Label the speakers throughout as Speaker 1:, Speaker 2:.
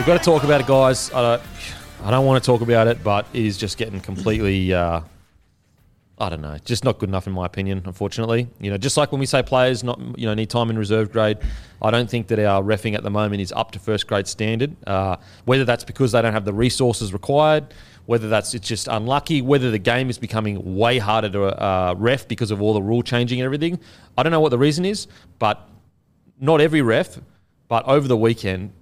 Speaker 1: We've got to talk about it, guys. I don't, I don't want to talk about it, but it is just getting completely. Uh, I don't know, just not good enough in my opinion. Unfortunately, you know, just like when we say players not, you know, need time in reserve grade, I don't think that our reffing at the moment is up to first grade standard. Uh, whether that's because they don't have the resources required, whether that's it's just unlucky, whether the game is becoming way harder to uh, ref because of all the rule changing and everything. I don't know what the reason is, but not every ref, but over the weekend,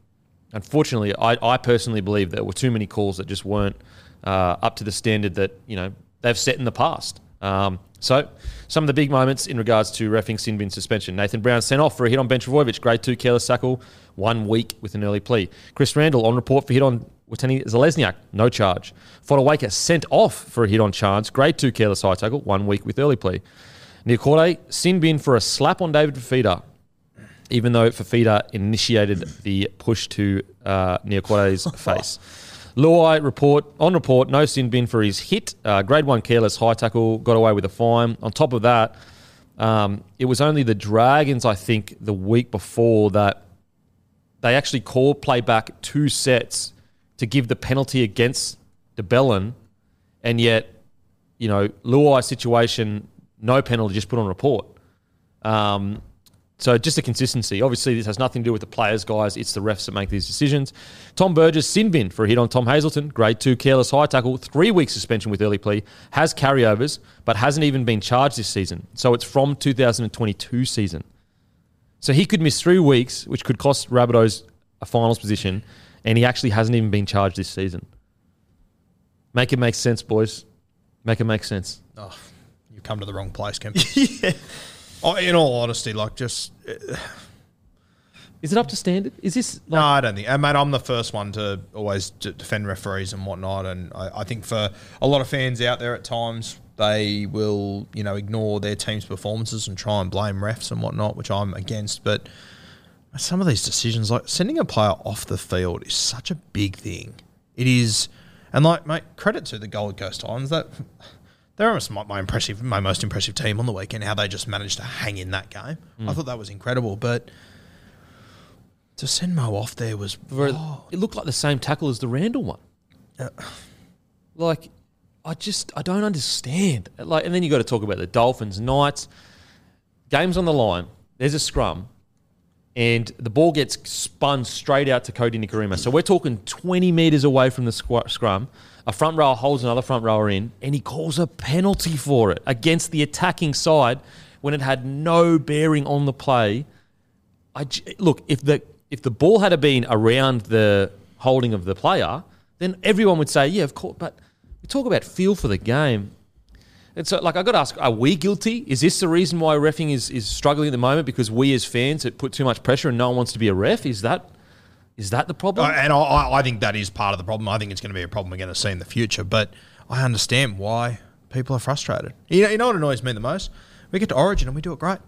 Speaker 1: unfortunately, I, I personally believe there were too many calls that just weren't uh, up to the standard that you know they've set in the past. Um, so, some of the big moments in regards to reffing sin bin suspension. Nathan Brown sent off for a hit on Ben Trbojevic, grade two careless tackle, one week with an early plea. Chris Randall on report for hit on Watene-Zelezniak, no charge. Fotuaika sent off for a hit on Chance, grade two careless high tackle, one week with early plea. Niukore, sin bin for a slap on David Fifita, even though Fifita initiated the push to uh, face. Luai report on report, no sin bin for his hit. Uh, grade one careless high tackle, got away with a fine. On top of that, um, it was only the Dragons, I think, the week before that they actually called play back two sets to give the penalty against de Belin, and yet, you know, Luai situation, no penalty, just put on report. Um, so just a consistency. Obviously, this has nothing to do with the players, guys. It's the refs that make these decisions. Tom Burgess, sin bin for a hit on Tom Hazelton. Grade two, careless high tackle. Three week suspension with early plea. Has carryovers, but hasn't even been charged this season. So it's from 2022 season. So he could miss three weeks, which could cost Rabbitohs a finals position, and he actually hasn't even been charged this season. Make it make sense, boys. Make it make sense.
Speaker 2: Oh, you come to the wrong place, Kemp. yeah. Oh, in all honesty, like just.
Speaker 1: Is it up to standard? Is this
Speaker 2: no, I don't think. Uh, mate, I'm the first one to always d- defend referees and whatnot, and I, I think for a lot of fans out there, at times they will, you know, ignore their team's performances and try and blame refs and whatnot, which I'm against. But some of these decisions, like sending a player off the field, is such a big thing. It is, and like, mate, credit to the Gold Coast Titans that they're almost my, my impressive, my most impressive team on the weekend. How they just managed to hang in that game, I mm. thought that was incredible. But to send Mo off there was
Speaker 1: For- oh. It looked like the same tackle as the Randall one. Uh. Like, I just I don't understand. Like, and then you got to talk about the Dolphins, Knights, games on the line. There's a scrum, and the ball gets spun straight out to Kodi Nikorima. So we're talking 20 meters away from the scrum. A front rower holds another front rower in, and he calls a penalty for it against the attacking side when it had no bearing on the play. I look if the if the ball had been around the holding of the player, then everyone would say, yeah, of course. But we talk about feel for the game. And so, like, I got to ask: Are we guilty? Is this the reason why reffing is is struggling at the moment? Because we as fans have put too much pressure, and no one wants to be a ref. Is that is that the problem?
Speaker 2: Uh, and I- I, I think that is part of the problem. I think it's going to be a problem we're going to see in the future. But I understand why people are frustrated. You know, you know what annoys me the most? We get to Origin and we do it great.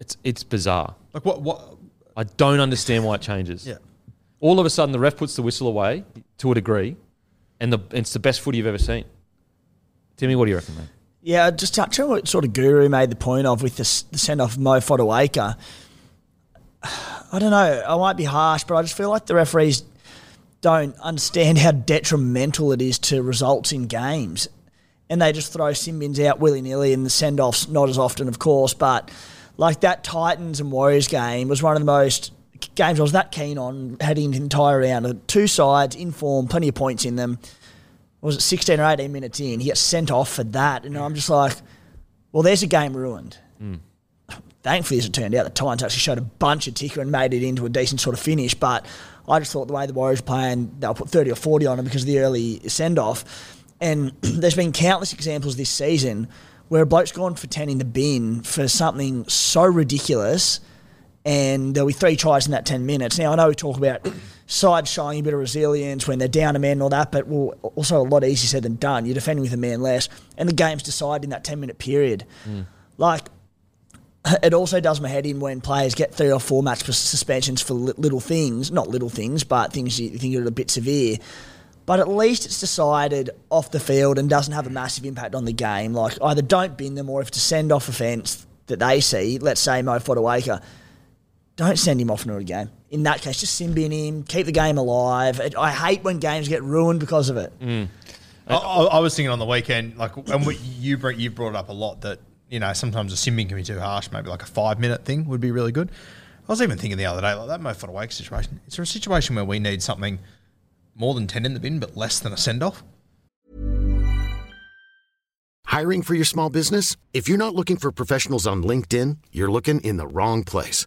Speaker 1: it's it's bizarre.
Speaker 2: Like what? What?
Speaker 1: I don't understand why it changes.
Speaker 2: Yeah.
Speaker 1: All of a sudden, the ref puts the whistle away to a degree, and the it's the best footy you've ever seen. Timmy, what do you reckon, man?
Speaker 3: Yeah, just touching what sort of Guru made the point of with the, the send off of Mo Fotuaika. I don't know. I might be harsh, but I just feel like the referees don't understand how detrimental it is to results in games. And they just throw sin bins out willy nilly, and the send offs not as often, of course. But like that Titans and Warriors game was one of the most games I was that keen on heading the entire round. Two sides in form, plenty of points in them. Was it 16 or 18 minutes in? He gets sent off for that. And I'm just like, well, there's a game ruined. Mm. Thankfully, as it turned out, the Titans actually showed a bunch of ticker and made it into a decent sort of finish. But I just thought the way the Warriors were playing, they'll put 30 or 40 on them because of the early send off. And there's been countless examples this season where a bloke's gone for 10 in the bin for something so ridiculous and there'll be three tries in that 10 minutes. Now, I know we talk about sides showing a bit of resilience when they're down a man and all that, but well, also a lot easier said than done. You're defending with a man less, and the game's decided in that 10 minute period. Hmm. Like, it also does my head in when players get three or four match suspensions for little things, not little things, but things you think are a bit severe. But at least it's decided off the field and doesn't have a massive impact on the game. Like either don't bin them or if it's a send off offence that they see, let's say Mo Fotuaika, don't send him off into a game. In that case, just sin bin him, keep the game alive. It, I hate when games get ruined because of it. Mm.
Speaker 2: I, I, I was thinking on the weekend, like, and what you brought, you brought up a lot that you know sometimes a simming can be too harsh. Maybe like a five minute thing would be really good. I was even thinking the other day, like that Mo Fotuaika situation. Is there a situation where we need something more than ten in the bin, but less than a send off?
Speaker 4: Hiring for your small business? If you're not looking for professionals on LinkedIn, you're looking in the wrong place.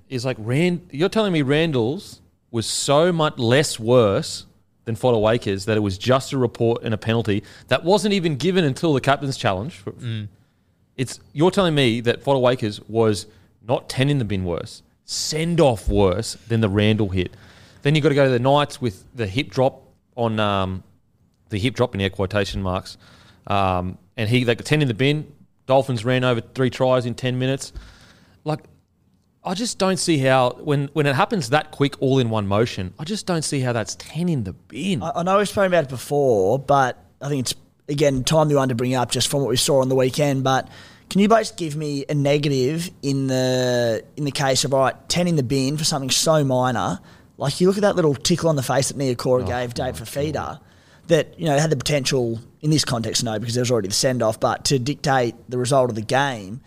Speaker 1: is like Rand. You're telling me Randall's was so much less worse than Fotuaika's that it was just a report and a penalty that wasn't even given until the captain's challenge. It's you're telling me that Fotuaika's was not ten in the bin worse, send off worse than the Randall hit. Then you've got to go to the Knights with the hip drop on um, the hip drop in air quotation marks, um, and he they got ten in the bin. Dolphins ran over three tries in ten minutes. Like, I just don't see how when when it happens that quick, all in one motion. I just don't see how that's ten in the bin.
Speaker 3: I, I know we've spoken about it before, but I think it's again time timely one to bring up just from what we saw on the weekend. But can you both give me a negative in the in the case of all right, ten in the bin for something so minor? Like you look at that little tickle on the face that Niukore oh, gave Dave Fifita, that you know had the potential in this context, no, because there was already the send off, but to dictate the result of the game.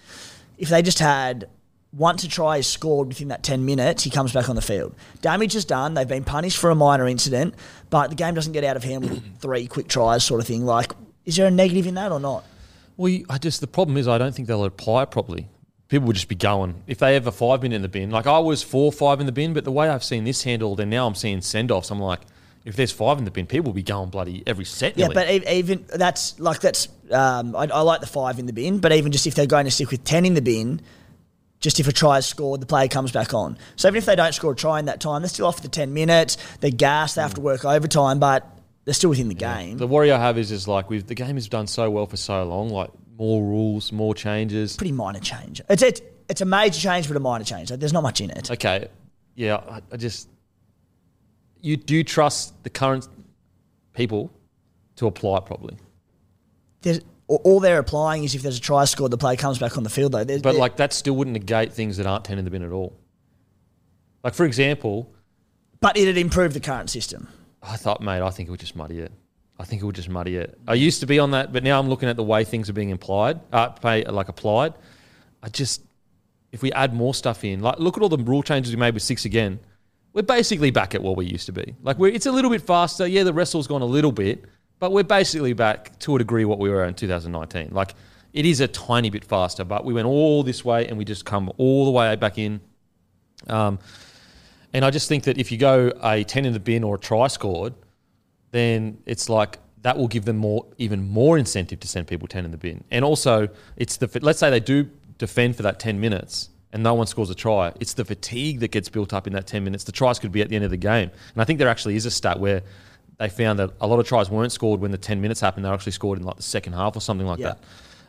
Speaker 3: If they just had once a try is scored within that 10 minutes, he comes back on the field. Damage is done. They've been punished for a minor incident, but the game doesn't get out of hand with three quick tries, sort of thing. Like, is there a negative in that or not?
Speaker 1: Well, I just the problem is I don't think they'll apply it properly. People would just be going if they have a five minute in the bin. Like I was four five in the bin, but the way I've seen this handled, and now I'm seeing send offs. I'm like, if there's five in the bin, people will be going bloody every set.
Speaker 3: Yeah,
Speaker 1: nearly.
Speaker 3: but even that's like that's. Um, I, I like the five in the bin, but even just if they're going to stick with ten in the bin, just if a try is scored, the player comes back on. So even if they don't score a try in that time, they're still off for the ten minutes. They're gassed. They have to work overtime, but they're still within the game.
Speaker 1: the worry I have is just like we've the game has done so well for so long. Like more rules, more changes.
Speaker 3: Pretty minor change. It's it's it's a major change, but a minor change. Like, there's not much in it.
Speaker 1: Okay, yeah, I, I just you do trust the current people to apply it properly.
Speaker 3: There's, all- they're applying is if there's a try scored, the player comes back on the field. Though, There's-
Speaker 1: But
Speaker 3: there-
Speaker 1: like that still wouldn't negate things that aren't ten in the bin at all. Like for example,
Speaker 3: but it'd improve the current system.
Speaker 1: I thought, mate, I think it would just muddy it. I think it would just muddy it. I used to be on that, but now I'm looking at the way things are being implied, uh, pay, like applied. I just, if we add more stuff in, like look at all the rule changes we made with six again. We're basically back at what we used to be. Like we're, it's a little bit faster. Yeah, the wrestle's gone a little bit, but we're basically back to a degree what we were in 2019. Like it is a tiny bit faster, but we went all this way and we just come all the way back in. Um, and I just think that if you go a 10 in the bin or a try scored, then it's like that will give them more, even more incentive to send people ten in the bin. And also, it's the let's say they do defend for that ten minutes and no one scores a try. It's the fatigue that gets built up in that ten minutes. The tries could be at the end of the game, and I think there actually is a stat where they found that a lot of tries weren't scored when the ten minutes happened. They were actually scored in like the second half or something like
Speaker 3: Yeah.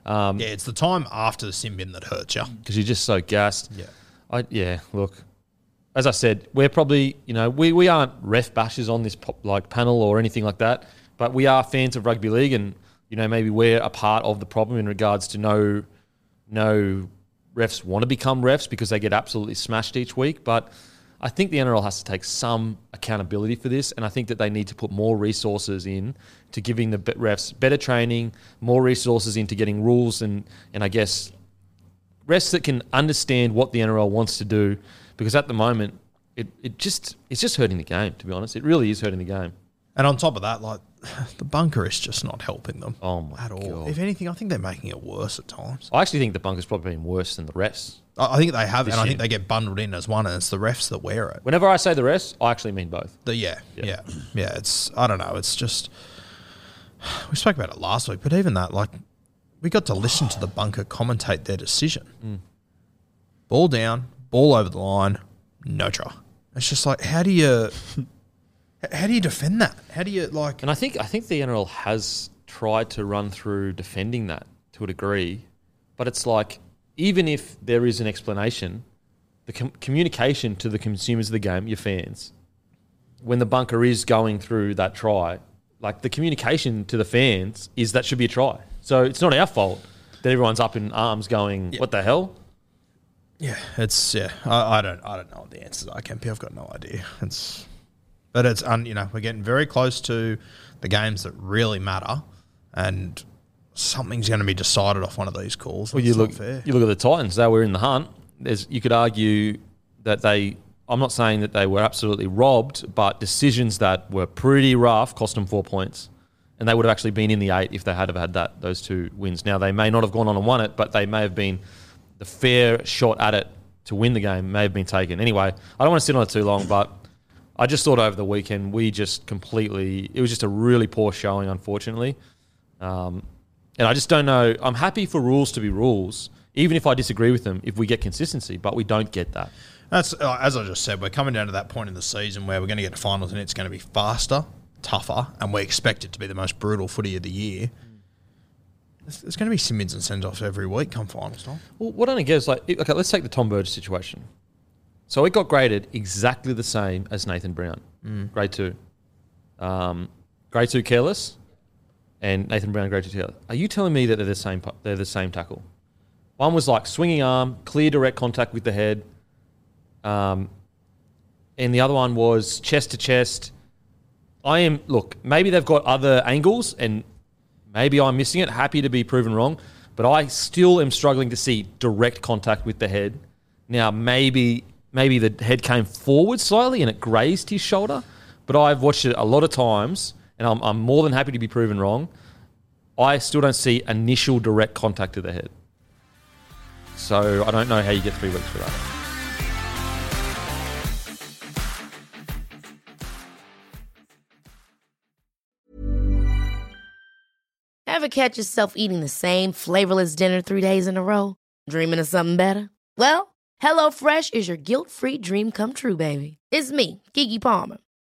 Speaker 1: that.
Speaker 2: Um, yeah, it's the time after the sin bin that hurts you.
Speaker 1: because you're just so gassed.
Speaker 2: Yeah.
Speaker 1: I yeah. Look, as I said, we're probably you know we, we aren't ref bashers on this pop, like panel or anything like that, but we are fans of rugby league, and you know maybe we're a part of the problem in regards to no no refs want to become refs because they get absolutely smashed each week, but. I think the NRL has to take some accountability for this, and I think that they need to put more resources in to giving the refs better training, more resources into getting rules, and and I guess refs that can understand what the NRL wants to do, because at the moment, it, it just it's just hurting the game. To be honest, it really is hurting the game.
Speaker 2: And on top of that, like the bunker is just not helping them.
Speaker 1: Oh my
Speaker 2: at all.
Speaker 1: God.
Speaker 2: If anything, I think they're making it worse at times.
Speaker 1: I actually think the bunker's probably been worse than the refs.
Speaker 2: I think they have, and I think they get bundled in as one, and it's the refs that wear it.
Speaker 1: Whenever I say the refs, I actually mean both.
Speaker 2: The, yeah,
Speaker 1: Yeah.
Speaker 2: yeah, yeah, It's I don't know. It's just we spoke about it last week, but even that, like, we got to listen to the bunker commentate their decision.
Speaker 1: Mm.
Speaker 2: Ball down, ball over the line, no try. It's just like, how do you, how do you defend that? How do you like?
Speaker 1: And I think I think the NRL has tried to run through defending that to a degree, but it's like even if there is an explanation, the com- communication to the consumers of the game, your fans, when the bunker is going through that try, like the communication to the fans is that should be a try. So it's not our fault that everyone's up in arms going, "What the hell?"
Speaker 2: Yeah, it's yeah. I, I don't I don't know what the answers are, Kempy. I've got no idea. It's but it's un, you know we're getting very close to the games that really matter, and something's going to be decided off one of these calls.
Speaker 1: Well, you look
Speaker 2: fair.
Speaker 1: you look at the Titans; they were in the hunt. There's, you could argue that they. I'm not saying that they were absolutely robbed, but decisions that were pretty rough cost them four points, and they would have actually been in the eight if they had have had that those two wins. Now they may not have gone on and won it, but they may have been the fair shot at it to win the game may have been taken. Anyway, I don't want to sit on it too long, but I just thought over the weekend we just completely. It was just a really poor showing, unfortunately. Um, and I just don't know. I'm happy for rules to be rules, even if I disagree with them, if we get consistency, but we don't get that.
Speaker 2: That's uh, as I just said. We're coming down to that point in the season where we're going to get to finals, and it's going to be faster, tougher, and we expect it to be the most brutal footy of the year. There's, going to be some mids and send offs every week come finals time.
Speaker 1: Well, what I don't get is like, okay, let's take the Tom Burge situation. So it got graded exactly the same as Nathan Brown, grade two. Um, grade two careless, and Nathan Brown two careless. Are you telling me that they're the same? They're the same tackle. One was like swinging arm, clear direct contact with the head, um, and the other one was chest to chest. I am look. Maybe they've got other angles, and maybe I'm missing it. Happy to be proven wrong, but I still am struggling to see direct contact with the head. Now, maybe maybe the head came forward slightly and it grazed his shoulder, but I've watched it a lot of times, and I'm, I'm more than happy to be proven wrong. I still don't see initial direct contact to the head. So I don't know how you get three weeks for that.
Speaker 5: Ever catch yourself eating the same flavorless dinner three days in a row? Dreaming of something better? Well, HelloFresh is your guilt-free dream come true, baby. It's me, Keke Palmer.